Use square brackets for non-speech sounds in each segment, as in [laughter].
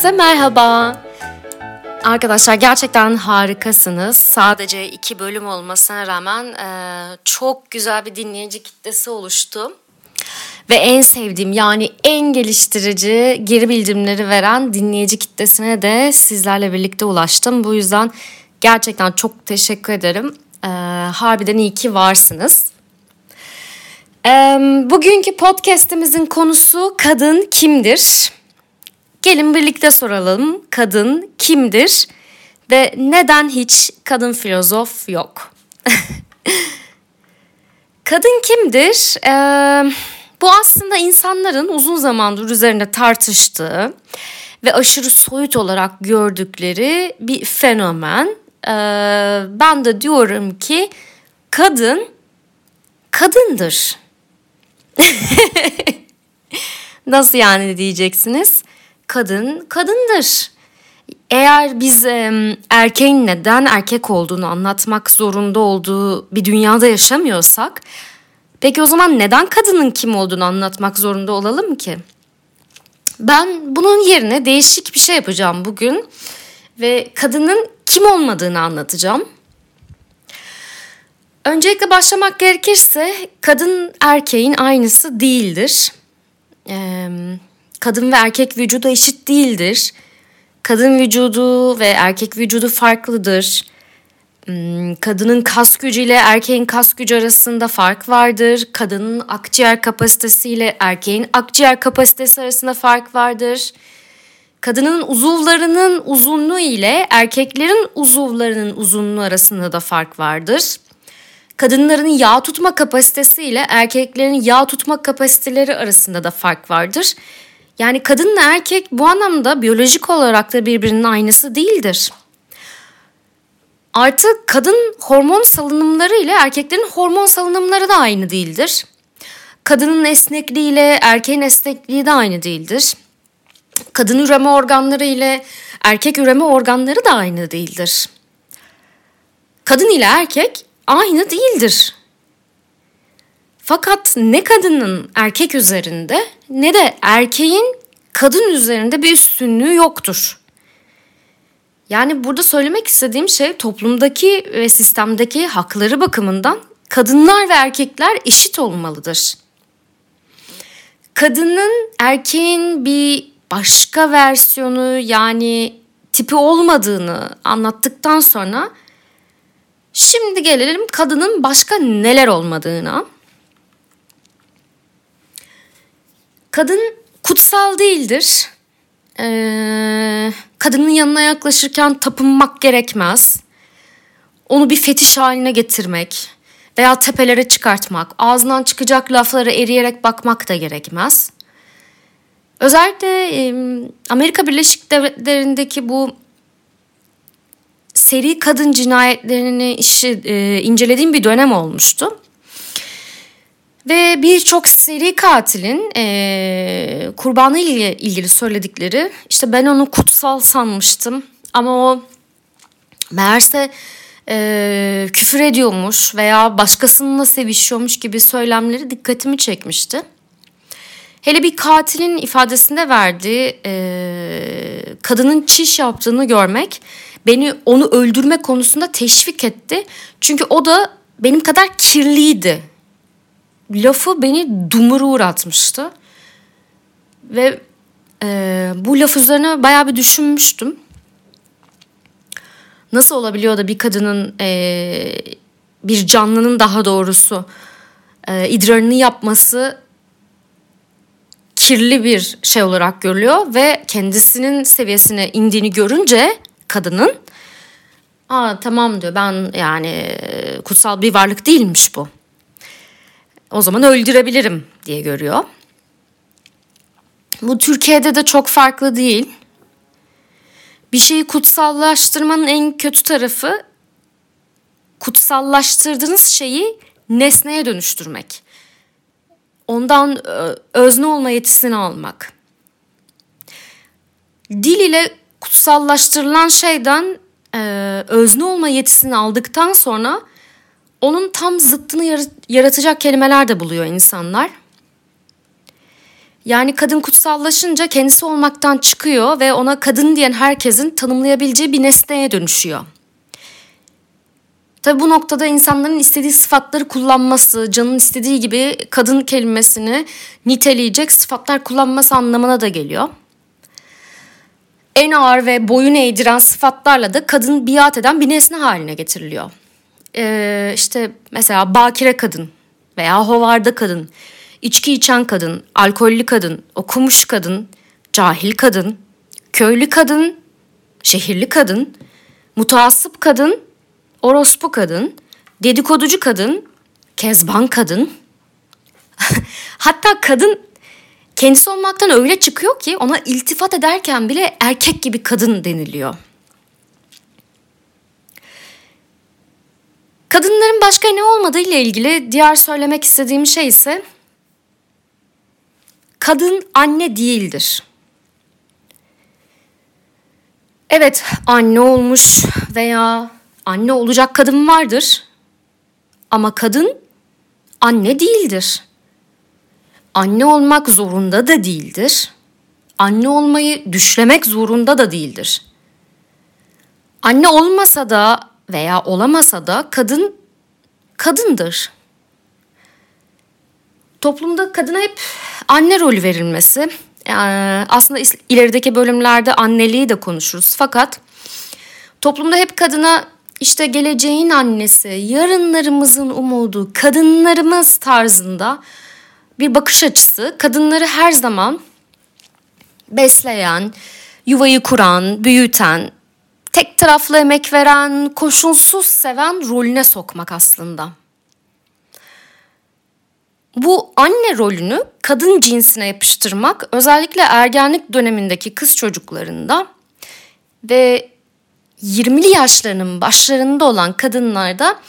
Herkese merhaba. Arkadaşlar gerçekten harikasınız. Sadece iki bölüm olmasına rağmen e, çok güzel bir dinleyici kitlesi oluştu. Ve en sevdiğim yani en geliştirici geri bildirimleri veren dinleyici kitlesine de sizlerle birlikte ulaştım. Bu yüzden gerçekten çok teşekkür ederim. E, harbiden iyi ki varsınız. E, bugünkü podcastimizin konusu kadın kimdir? Gelin birlikte soralım kadın kimdir ve neden hiç kadın filozof yok? [laughs] kadın kimdir? Ee, bu aslında insanların uzun zamandır üzerinde tartıştığı ve aşırı soyut olarak gördükleri bir fenomen. Ee, ben de diyorum ki kadın kadındır. [laughs] Nasıl yani diyeceksiniz? Kadın kadındır. Eğer biz e, erkeğin neden erkek olduğunu anlatmak zorunda olduğu bir dünyada yaşamıyorsak, peki o zaman neden kadının kim olduğunu anlatmak zorunda olalım ki? Ben bunun yerine değişik bir şey yapacağım bugün ve kadının kim olmadığını anlatacağım. Öncelikle başlamak gerekirse kadın erkeğin aynısı değildir. Ee, kadın ve erkek vücudu eşit değildir. Kadın vücudu ve erkek vücudu farklıdır. Hmm, kadının kas gücü ile erkeğin kas gücü arasında fark vardır. Kadının akciğer kapasitesi ile erkeğin akciğer kapasitesi arasında fark vardır. Kadının uzuvlarının uzunluğu ile erkeklerin uzuvlarının uzunluğu arasında da fark vardır. Kadınların yağ tutma kapasitesi ile erkeklerin yağ tutma kapasiteleri arasında da fark vardır. Yani kadınla erkek bu anlamda biyolojik olarak da birbirinin aynısı değildir. Artık kadın hormon salınımları ile erkeklerin hormon salınımları da aynı değildir. Kadının esnekliği ile erkeğin esnekliği de aynı değildir. Kadın üreme organları ile erkek üreme organları da aynı değildir. Kadın ile erkek aynı değildir. Fakat ne kadının erkek üzerinde ne de erkeğin kadın üzerinde bir üstünlüğü yoktur. Yani burada söylemek istediğim şey toplumdaki ve sistemdeki hakları bakımından kadınlar ve erkekler eşit olmalıdır. Kadının erkeğin bir başka versiyonu yani tipi olmadığını anlattıktan sonra şimdi gelelim kadının başka neler olmadığına. Kadın kutsal değildir. Ee, kadının yanına yaklaşırken tapınmak gerekmez. Onu bir fetiş haline getirmek veya tepelere çıkartmak, ağzından çıkacak laflara eriyerek bakmak da gerekmez. Özellikle e, Amerika Birleşik Devletleri'ndeki bu seri kadın cinayetlerini işi e, incelediğim bir dönem olmuştu. Ve birçok seri katilin e, kurbanı ile ilgili söyledikleri işte ben onu kutsal sanmıştım ama o meğerse e, küfür ediyormuş veya başkasınınla sevişiyormuş gibi söylemleri dikkatimi çekmişti. Hele bir katilin ifadesinde verdiği e, kadının çiş yaptığını görmek beni onu öldürme konusunda teşvik etti. Çünkü o da benim kadar kirliydi lafı beni dumura uğratmıştı. Ve e, bu laf üzerine bayağı bir düşünmüştüm. Nasıl olabiliyor da bir kadının e, bir canlının daha doğrusu e, idrarını yapması kirli bir şey olarak görülüyor ve kendisinin seviyesine indiğini görünce kadının Aa tamam diyor ben yani kutsal bir varlık değilmiş bu o zaman öldürebilirim diye görüyor. Bu Türkiye'de de çok farklı değil. Bir şeyi kutsallaştırmanın en kötü tarafı kutsallaştırdığınız şeyi nesneye dönüştürmek. Ondan e, özne olma yetisini almak. Dil ile kutsallaştırılan şeyden e, özne olma yetisini aldıktan sonra onun tam zıttını yaratacak kelimeler de buluyor insanlar. Yani kadın kutsallaşınca kendisi olmaktan çıkıyor ve ona kadın diyen herkesin tanımlayabileceği bir nesneye dönüşüyor. Tabi bu noktada insanların istediği sıfatları kullanması, canın istediği gibi kadın kelimesini niteleyecek sıfatlar kullanması anlamına da geliyor. En ağır ve boyun eğdiren sıfatlarla da kadın biat eden bir nesne haline getiriliyor. Ee, işte mesela bakire kadın veya hovarda kadın, içki içen kadın, alkollü kadın, okumuş kadın, cahil kadın, köylü kadın, şehirli kadın, mutasip kadın, orospu kadın, dedikoducu kadın, kezban kadın. [laughs] Hatta kadın kendisi olmaktan öyle çıkıyor ki ona iltifat ederken bile erkek gibi kadın deniliyor. Kadınların başka ne olmadığı ile ilgili diğer söylemek istediğim şey ise kadın anne değildir. Evet, anne olmuş veya anne olacak kadın vardır. Ama kadın anne değildir. Anne olmak zorunda da değildir. Anne olmayı düşlemek zorunda da değildir. Anne olmasa da veya olamasa da kadın kadındır. Toplumda kadına hep anne rolü verilmesi. Ee, aslında ilerideki bölümlerde anneliği de konuşuruz. Fakat toplumda hep kadına işte geleceğin annesi, yarınlarımızın umudu, kadınlarımız tarzında bir bakış açısı kadınları her zaman besleyen, yuvayı kuran, büyüten, tek taraflı emek veren, koşulsuz seven rolüne sokmak aslında. Bu anne rolünü kadın cinsine yapıştırmak özellikle ergenlik dönemindeki kız çocuklarında ve 20'li yaşlarının başlarında olan kadınlarda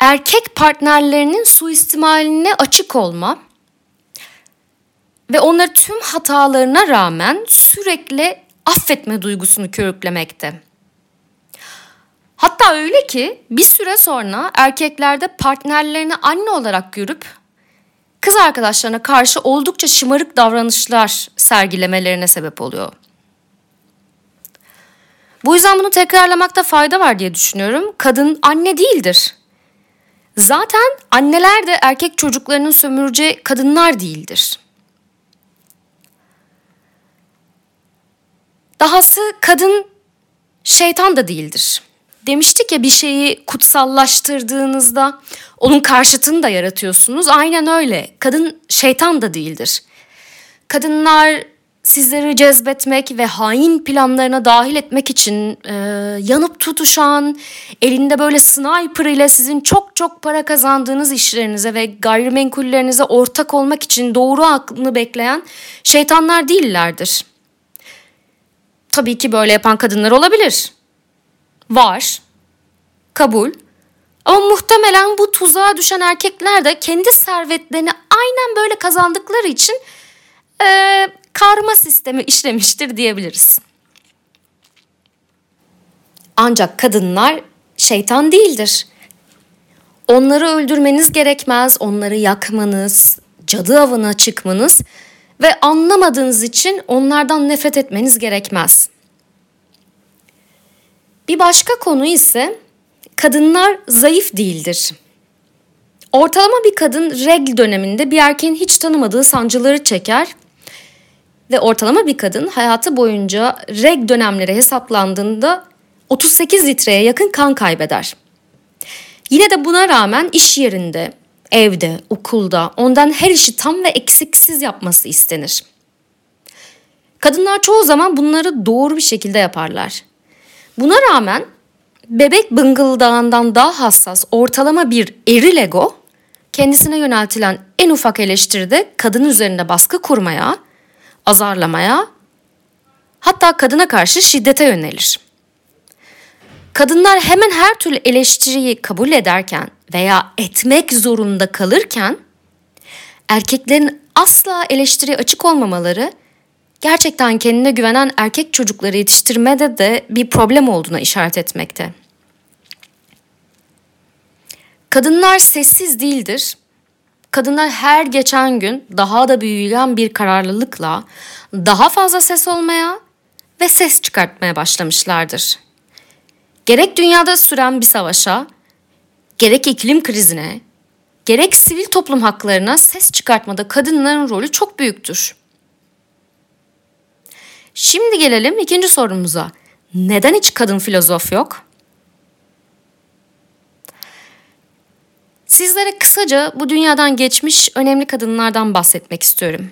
erkek partnerlerinin suistimaline açık olma ve onları tüm hatalarına rağmen sürekli affetme duygusunu körüklemekte. Hatta öyle ki bir süre sonra erkeklerde partnerlerini anne olarak görüp kız arkadaşlarına karşı oldukça şımarık davranışlar sergilemelerine sebep oluyor. Bu yüzden bunu tekrarlamakta fayda var diye düşünüyorum. Kadın anne değildir. Zaten anneler de erkek çocuklarının sömüreceği kadınlar değildir. Dahası kadın şeytan da değildir. Demiştik ya bir şeyi kutsallaştırdığınızda onun karşıtını da yaratıyorsunuz. Aynen öyle. Kadın şeytan da değildir. Kadınlar sizleri cezbetmek ve hain planlarına dahil etmek için e, yanıp tutuşan, elinde böyle sniper ile sizin çok çok para kazandığınız işlerinize ve gayrimenkullerinize ortak olmak için doğru aklını bekleyen şeytanlar değillerdir. Tabii ki böyle yapan kadınlar olabilir. Var. Kabul. Ama muhtemelen bu tuzağa düşen erkekler de kendi servetlerini aynen böyle kazandıkları için e, karma sistemi işlemiştir diyebiliriz. Ancak kadınlar şeytan değildir. Onları öldürmeniz gerekmez, onları yakmanız, cadı avına çıkmanız ve anlamadığınız için onlardan nefret etmeniz gerekmez. Bir başka konu ise kadınlar zayıf değildir. Ortalama bir kadın regl döneminde bir erkeğin hiç tanımadığı sancıları çeker ve ortalama bir kadın hayatı boyunca reg dönemleri hesaplandığında 38 litreye yakın kan kaybeder. Yine de buna rağmen iş yerinde, evde, okulda ondan her işi tam ve eksiksiz yapması istenir. Kadınlar çoğu zaman bunları doğru bir şekilde yaparlar. Buna rağmen bebek bıngıldağından daha hassas ortalama bir eril ego kendisine yöneltilen en ufak eleştiride kadın üzerinde baskı kurmaya, azarlamaya, hatta kadına karşı şiddete yönelir. Kadınlar hemen her türlü eleştiriyi kabul ederken veya etmek zorunda kalırken erkeklerin asla eleştiriye açık olmamaları gerçekten kendine güvenen erkek çocukları yetiştirmede de bir problem olduğuna işaret etmekte. Kadınlar sessiz değildir kadınlar her geçen gün daha da büyüyen bir kararlılıkla daha fazla ses olmaya ve ses çıkartmaya başlamışlardır. Gerek dünyada süren bir savaşa, gerek iklim krizine, gerek sivil toplum haklarına ses çıkartmada kadınların rolü çok büyüktür. Şimdi gelelim ikinci sorumuza. Neden hiç kadın filozof yok? Sizlere kısaca bu dünyadan geçmiş önemli kadınlardan bahsetmek istiyorum.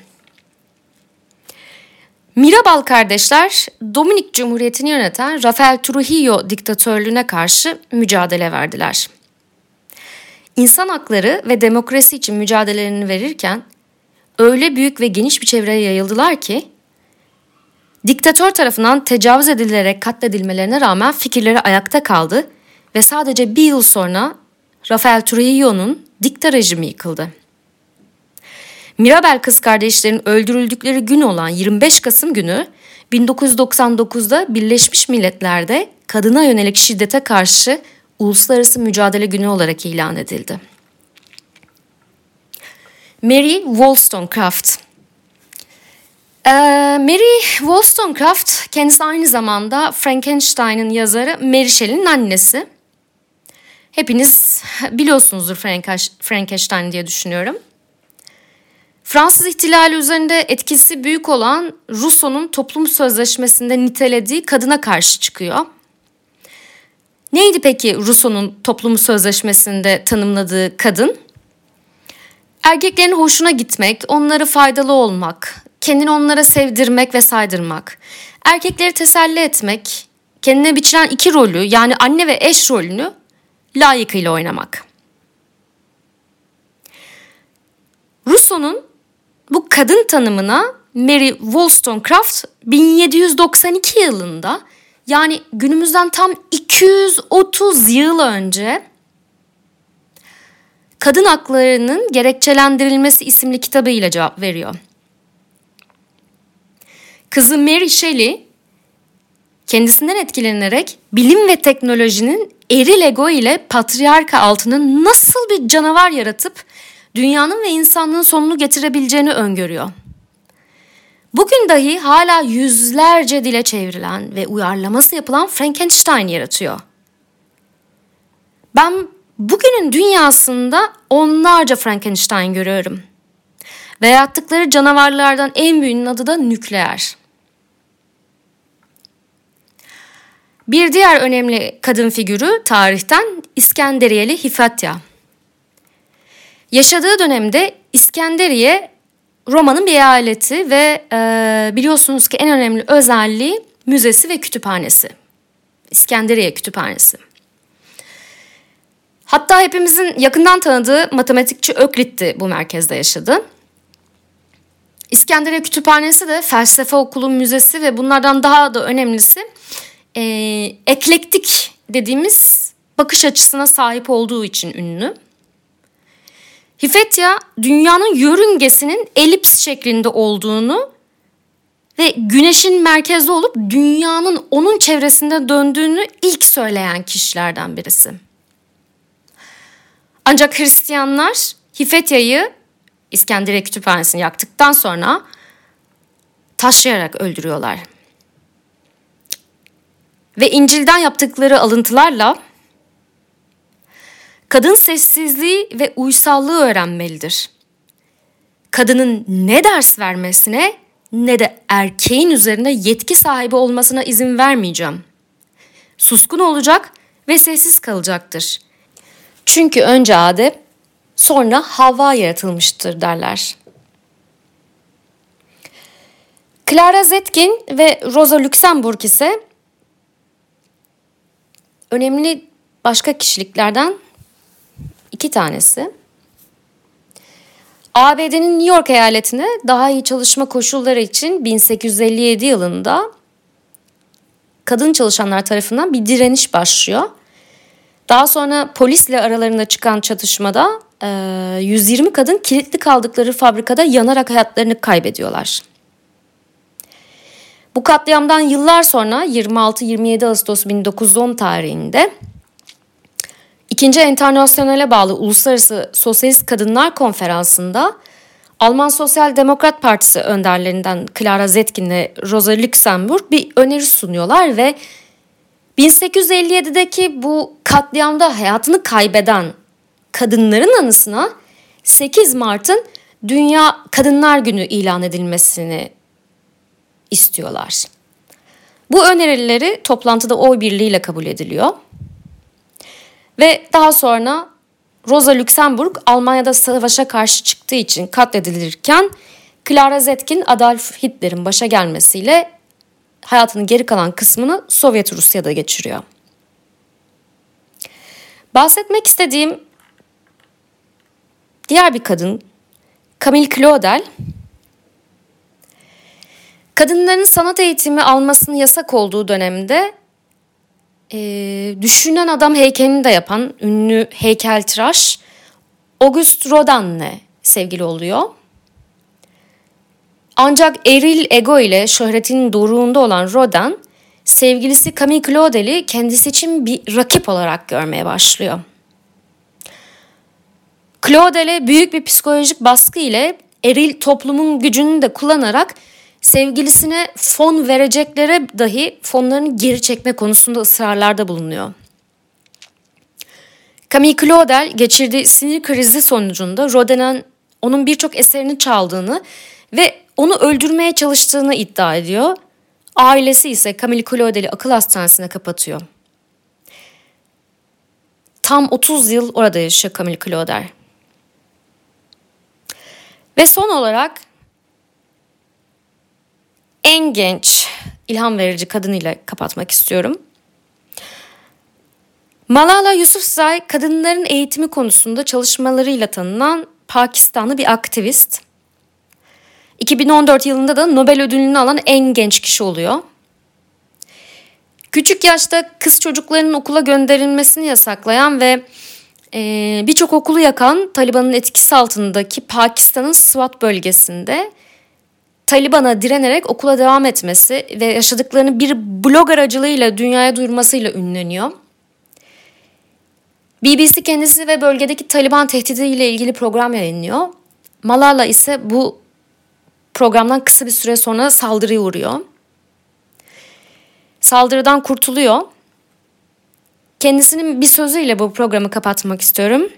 Mirabal kardeşler Dominik Cumhuriyeti'ni yöneten Rafael Trujillo diktatörlüğüne karşı mücadele verdiler. İnsan hakları ve demokrasi için mücadelelerini verirken öyle büyük ve geniş bir çevreye yayıldılar ki diktatör tarafından tecavüz edilerek katledilmelerine rağmen fikirleri ayakta kaldı ve sadece bir yıl sonra Rafael Trujillo'nun dikta rejimi yıkıldı. Mirabel kız kardeşlerin öldürüldükleri gün olan 25 Kasım günü 1999'da Birleşmiş Milletler'de kadına yönelik şiddete karşı Uluslararası Mücadele Günü olarak ilan edildi. Mary Wollstonecraft Mary Wollstonecraft kendisi aynı zamanda Frankenstein'ın yazarı Mary Shelley'nin annesi. Hepiniz biliyorsunuzdur Frankenstein diye düşünüyorum. Fransız ihtilali üzerinde etkisi büyük olan Rousseau'nun toplum sözleşmesinde nitelediği kadına karşı çıkıyor. Neydi peki Rousseau'nun toplum sözleşmesinde tanımladığı kadın? Erkeklerin hoşuna gitmek, onlara faydalı olmak, kendini onlara sevdirmek ve saydırmak, erkekleri teselli etmek, kendine biçilen iki rolü yani anne ve eş rolünü layıkıyla oynamak. Rousseau'nun bu kadın tanımına Mary Wollstonecraft 1792 yılında yani günümüzden tam 230 yıl önce Kadın Haklarının Gerekçelendirilmesi isimli kitabıyla cevap veriyor. Kızı Mary Shelley kendisinden etkilenerek bilim ve teknolojinin eril ego ile patriarka altının nasıl bir canavar yaratıp dünyanın ve insanlığın sonunu getirebileceğini öngörüyor. Bugün dahi hala yüzlerce dile çevrilen ve uyarlaması yapılan Frankenstein yaratıyor. Ben bugünün dünyasında onlarca Frankenstein görüyorum. Ve yarattıkları canavarlardan en büyüğünün adı da nükleer. Bir diğer önemli kadın figürü tarihten İskenderiyeli Hifatya. Yaşadığı dönemde İskenderiye Roma'nın bir eyaleti ve e, biliyorsunuz ki en önemli özelliği müzesi ve kütüphanesi. İskenderiye Kütüphanesi. Hatta hepimizin yakından tanıdığı matematikçi Öklit'ti bu merkezde yaşadı. İskenderiye Kütüphanesi de felsefe okulu müzesi ve bunlardan daha da önemlisi e, eklektik dediğimiz bakış açısına sahip olduğu için ünlü. Hifetya dünyanın yörüngesinin elips şeklinde olduğunu ve güneşin merkezde olup dünyanın onun çevresinde döndüğünü ilk söyleyen kişilerden birisi. Ancak Hristiyanlar Hifetya'yı İskenderiye Kütüphanesi'ni yaktıktan sonra taşlayarak öldürüyorlar. Ve İncil'den yaptıkları alıntılarla kadın sessizliği ve uysallığı öğrenmelidir. Kadının ne ders vermesine ne de erkeğin üzerine yetki sahibi olmasına izin vermeyeceğim. Suskun olacak ve sessiz kalacaktır. Çünkü önce Adem, sonra Havva yaratılmıştır derler. Clara Zetkin ve Rosa Luxemburg ise önemli başka kişiliklerden iki tanesi. ABD'nin New York eyaletine daha iyi çalışma koşulları için 1857 yılında kadın çalışanlar tarafından bir direniş başlıyor. Daha sonra polisle aralarında çıkan çatışmada 120 kadın kilitli kaldıkları fabrikada yanarak hayatlarını kaybediyorlar. Bu katliamdan yıllar sonra 26-27 Ağustos 1910 tarihinde İkinci Enternasyonel'e bağlı Uluslararası Sosyalist Kadınlar Konferansı'nda Alman Sosyal Demokrat Partisi önderlerinden Clara Zetkin ile Rosa Luxemburg bir öneri sunuyorlar ve 1857'deki bu katliamda hayatını kaybeden kadınların anısına 8 Mart'ın Dünya Kadınlar Günü ilan edilmesini istiyorlar. Bu önerileri toplantıda oy birliğiyle kabul ediliyor. Ve daha sonra Rosa Luxemburg Almanya'da savaşa karşı çıktığı için katledilirken Clara Zetkin Adolf Hitler'in başa gelmesiyle hayatının geri kalan kısmını Sovyet Rusya'da geçiriyor. Bahsetmek istediğim diğer bir kadın Camille Claudel kadınların sanat eğitimi almasının yasak olduğu dönemde e, düşünen adam heykelini de yapan ünlü heykeltıraş Auguste Rodin'le sevgili oluyor. Ancak eril ego ile şöhretin doruğunda olan Rodin, sevgilisi Camille Claudel'i kendisi için bir rakip olarak görmeye başlıyor. Claudel'e büyük bir psikolojik baskı ile eril toplumun gücünü de kullanarak sevgilisine fon vereceklere dahi fonlarını geri çekme konusunda ısrarlarda bulunuyor. Camille Claudel geçirdiği sinir krizi sonucunda Rodin'in onun birçok eserini çaldığını ve onu öldürmeye çalıştığını iddia ediyor. Ailesi ise Camille Claudel'i akıl hastanesine kapatıyor. Tam 30 yıl orada yaşıyor Camille Claudel. Ve son olarak en genç ilham verici kadınıyla kapatmak istiyorum. Malala Yousafzai kadınların eğitimi konusunda çalışmalarıyla tanınan Pakistanlı bir aktivist. 2014 yılında da Nobel ödülünü alan en genç kişi oluyor. Küçük yaşta kız çocuklarının okula gönderilmesini yasaklayan ve e, birçok okulu yakan Taliban'ın etkisi altındaki Pakistan'ın Swat bölgesinde Taliban'a direnerek okula devam etmesi ve yaşadıklarını bir blog aracılığıyla dünyaya duyurmasıyla ünleniyor. BBC kendisi ve bölgedeki Taliban tehdidiyle ilgili program yayınlıyor. Malala ise bu programdan kısa bir süre sonra saldırıya uğruyor. Saldırıdan kurtuluyor. Kendisinin bir sözüyle bu programı kapatmak istiyorum.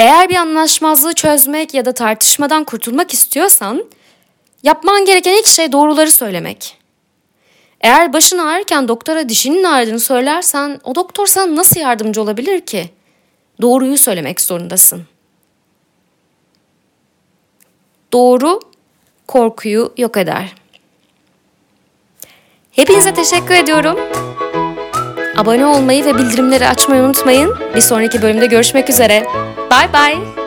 Eğer bir anlaşmazlığı çözmek ya da tartışmadan kurtulmak istiyorsan yapman gereken ilk şey doğruları söylemek. Eğer başın ağrırken doktora dişinin ağrıdığını söylersen o doktor sana nasıl yardımcı olabilir ki? Doğruyu söylemek zorundasın. Doğru korkuyu yok eder. Hepinize teşekkür ediyorum. Abone olmayı ve bildirimleri açmayı unutmayın. Bir sonraki bölümde görüşmek üzere. 拜拜。